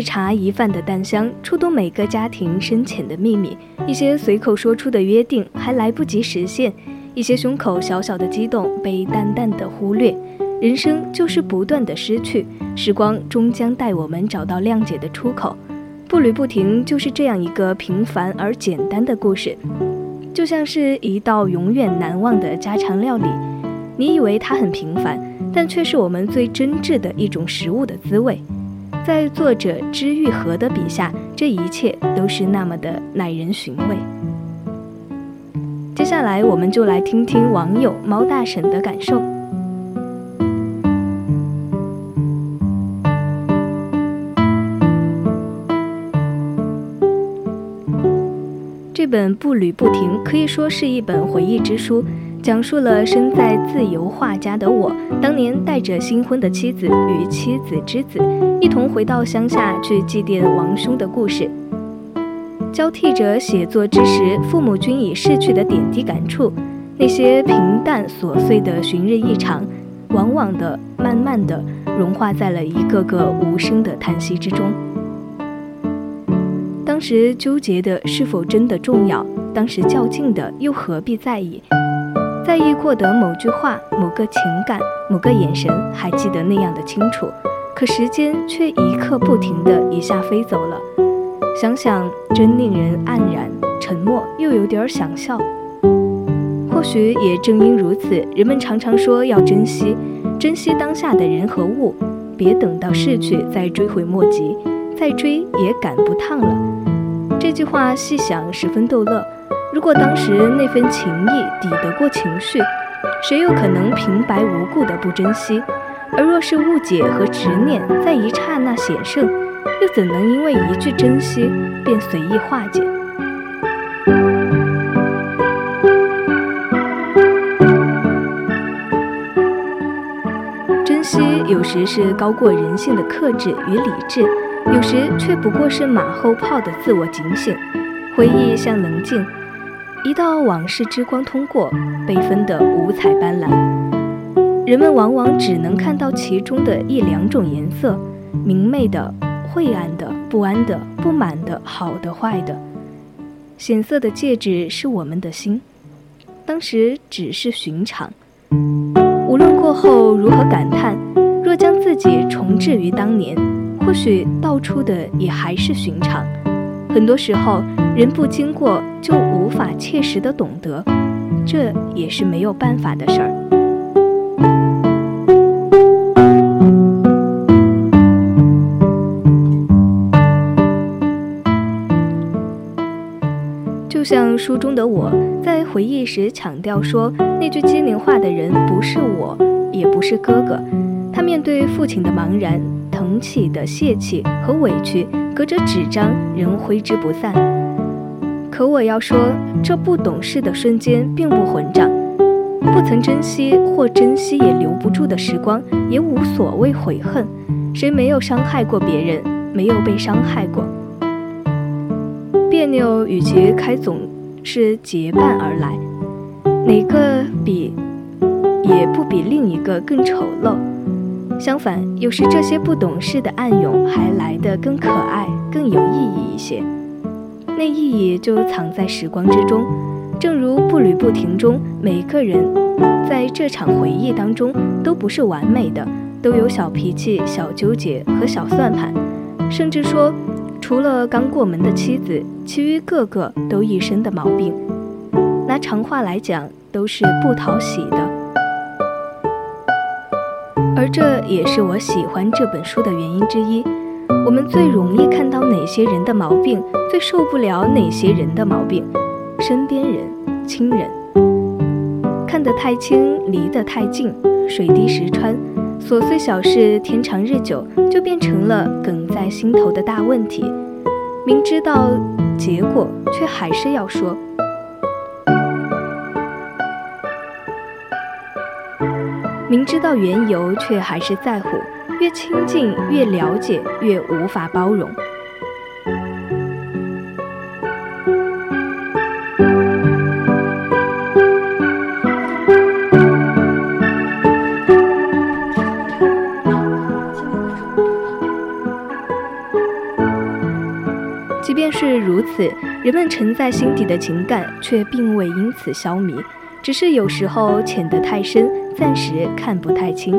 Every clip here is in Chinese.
一茶一饭的淡香，触动每个家庭深浅的秘密。一些随口说出的约定，还来不及实现；一些胸口小小的激动，被淡淡的忽略。人生就是不断的失去，时光终将带我们找到谅解的出口。步履不停，就是这样一个平凡而简单的故事，就像是一道永远难忘的家常料理。你以为它很平凡，但却是我们最真挚的一种食物的滋味。在作者知玉和的笔下，这一切都是那么的耐人寻味。接下来，我们就来听听网友猫大婶的感受。这本《步履不停》可以说是一本回忆之书。讲述了身在自由画家的我，当年带着新婚的妻子与妻子之子，一同回到乡下去祭奠王兄的故事。交替着写作之时，父母均已逝去的点滴感触，那些平淡琐碎的寻日异常，往往的、慢慢的融化在了一个个无声的叹息之中。当时纠结的是否真的重要？当时较劲的又何必在意？在意过的某句话、某个情感、某个眼神，还记得那样的清楚，可时间却一刻不停的一下飞走了。想想真令人黯然，沉默又有点想笑。或许也正因如此，人们常常说要珍惜，珍惜当下的人和物，别等到逝去再追悔莫及，再追也赶不烫了。这句话细想十分逗乐。如果当时那份情谊抵得过情绪，谁又可能平白无故的不珍惜？而若是误解和执念在一刹那显盛，又怎能因为一句珍惜便随意化解？珍惜有时是高过人性的克制与理智，有时却不过是马后炮的自我警醒。回忆像棱镜。一道往事之光通过，被分得五彩斑斓。人们往往只能看到其中的一两种颜色：明媚的、晦暗的、不安的、不满的、好的、坏的。显色的戒指是我们的心，当时只是寻常。无论过后如何感叹，若将自己重置于当年，或许道出的也还是寻常。很多时候，人不经过就无法切实的懂得，这也是没有办法的事儿。就像书中的我在回忆时强调说，那句机灵话的人不是我，也不是哥哥。他面对父亲的茫然、腾起的泄气和委屈。隔着纸张仍挥之不散。可我要说，这不懂事的瞬间并不混账，不曾珍惜或珍惜也留不住的时光，也无所谓悔恨。谁没有伤害过别人？没有被伤害过？别扭与其开总是结伴而来，哪个比也不比另一个更丑陋。相反，有时这些不懂事的暗涌还来得更可爱、更有意义一些。那意义就藏在时光之中。正如步履不停中，每个人在这场回忆当中都不是完美的，都有小脾气、小纠结和小算盘。甚至说，除了刚过门的妻子，其余个个都一身的毛病。拿长话来讲，都是不讨喜的。而这也是我喜欢这本书的原因之一。我们最容易看到哪些人的毛病，最受不了哪些人的毛病。身边人、亲人，看得太清，离得太近，水滴石穿，琐碎小事天长日久，就变成了梗在心头的大问题。明知道结果，却还是要说；明知道缘由，却还是在乎。越亲近，越了解，越无法包容。即便是如此，人们沉在心底的情感却并未因此消弭，只是有时候浅得太深，暂时看不太清。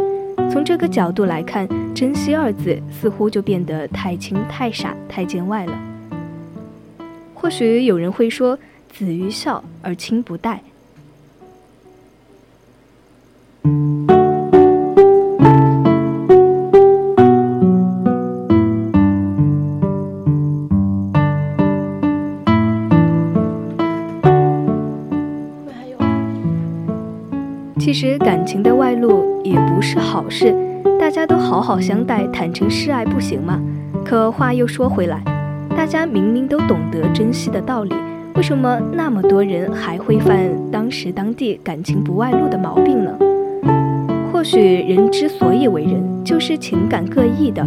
从这个角度来看，“珍惜”二字似乎就变得太轻、太傻、太见外了。或许有人会说：“子欲孝而亲不待。”好好相待，坦诚示爱不行吗？可话又说回来，大家明明都懂得珍惜的道理，为什么那么多人还会犯当时当地感情不外露的毛病呢？或许人之所以为人，就是情感各异的，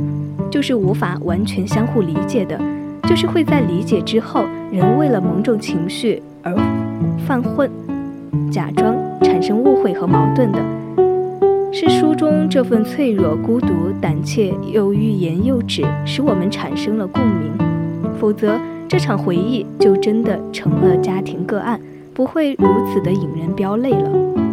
就是无法完全相互理解的，就是会在理解之后，人为了某种情绪而犯混。假装产生误会和矛盾的，是书中这份脆弱、孤独、胆怯又欲言又止，使我们产生了共鸣。否则，这场回忆就真的成了家庭个案，不会如此的引人飙泪了。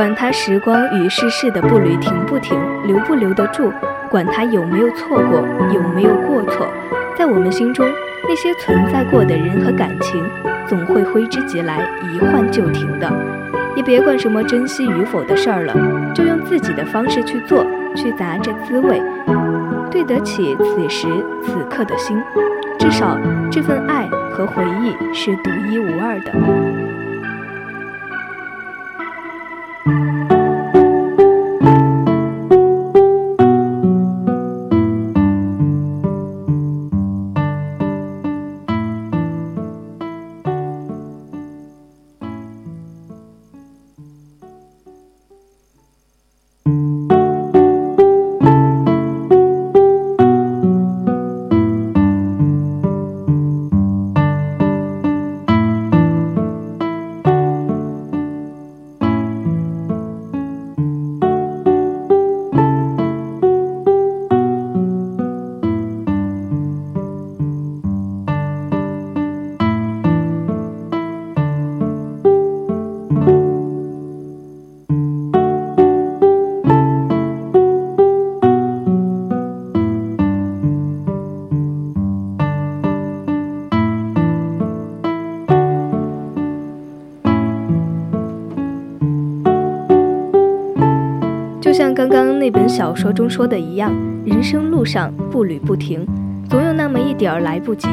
管他时光与世事的步履停不停，留不留得住，管他有没有错过，有没有过错，在我们心中，那些存在过的人和感情，总会挥之即来，一换就停的。也别管什么珍惜与否的事儿了，就用自己的方式去做，去砸这滋味，对得起此时此刻的心。至少这份爱和回忆是独一无二的。像刚刚那本小说中说的一样，人生路上步履不停，总有那么一点儿来不及，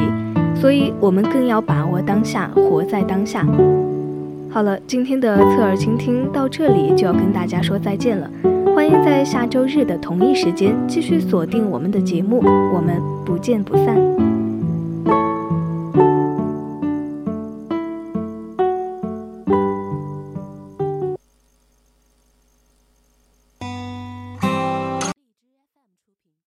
所以我们更要把握当下，活在当下。好了，今天的侧耳倾听到这里就要跟大家说再见了，欢迎在下周日的同一时间继续锁定我们的节目，我们不见不散。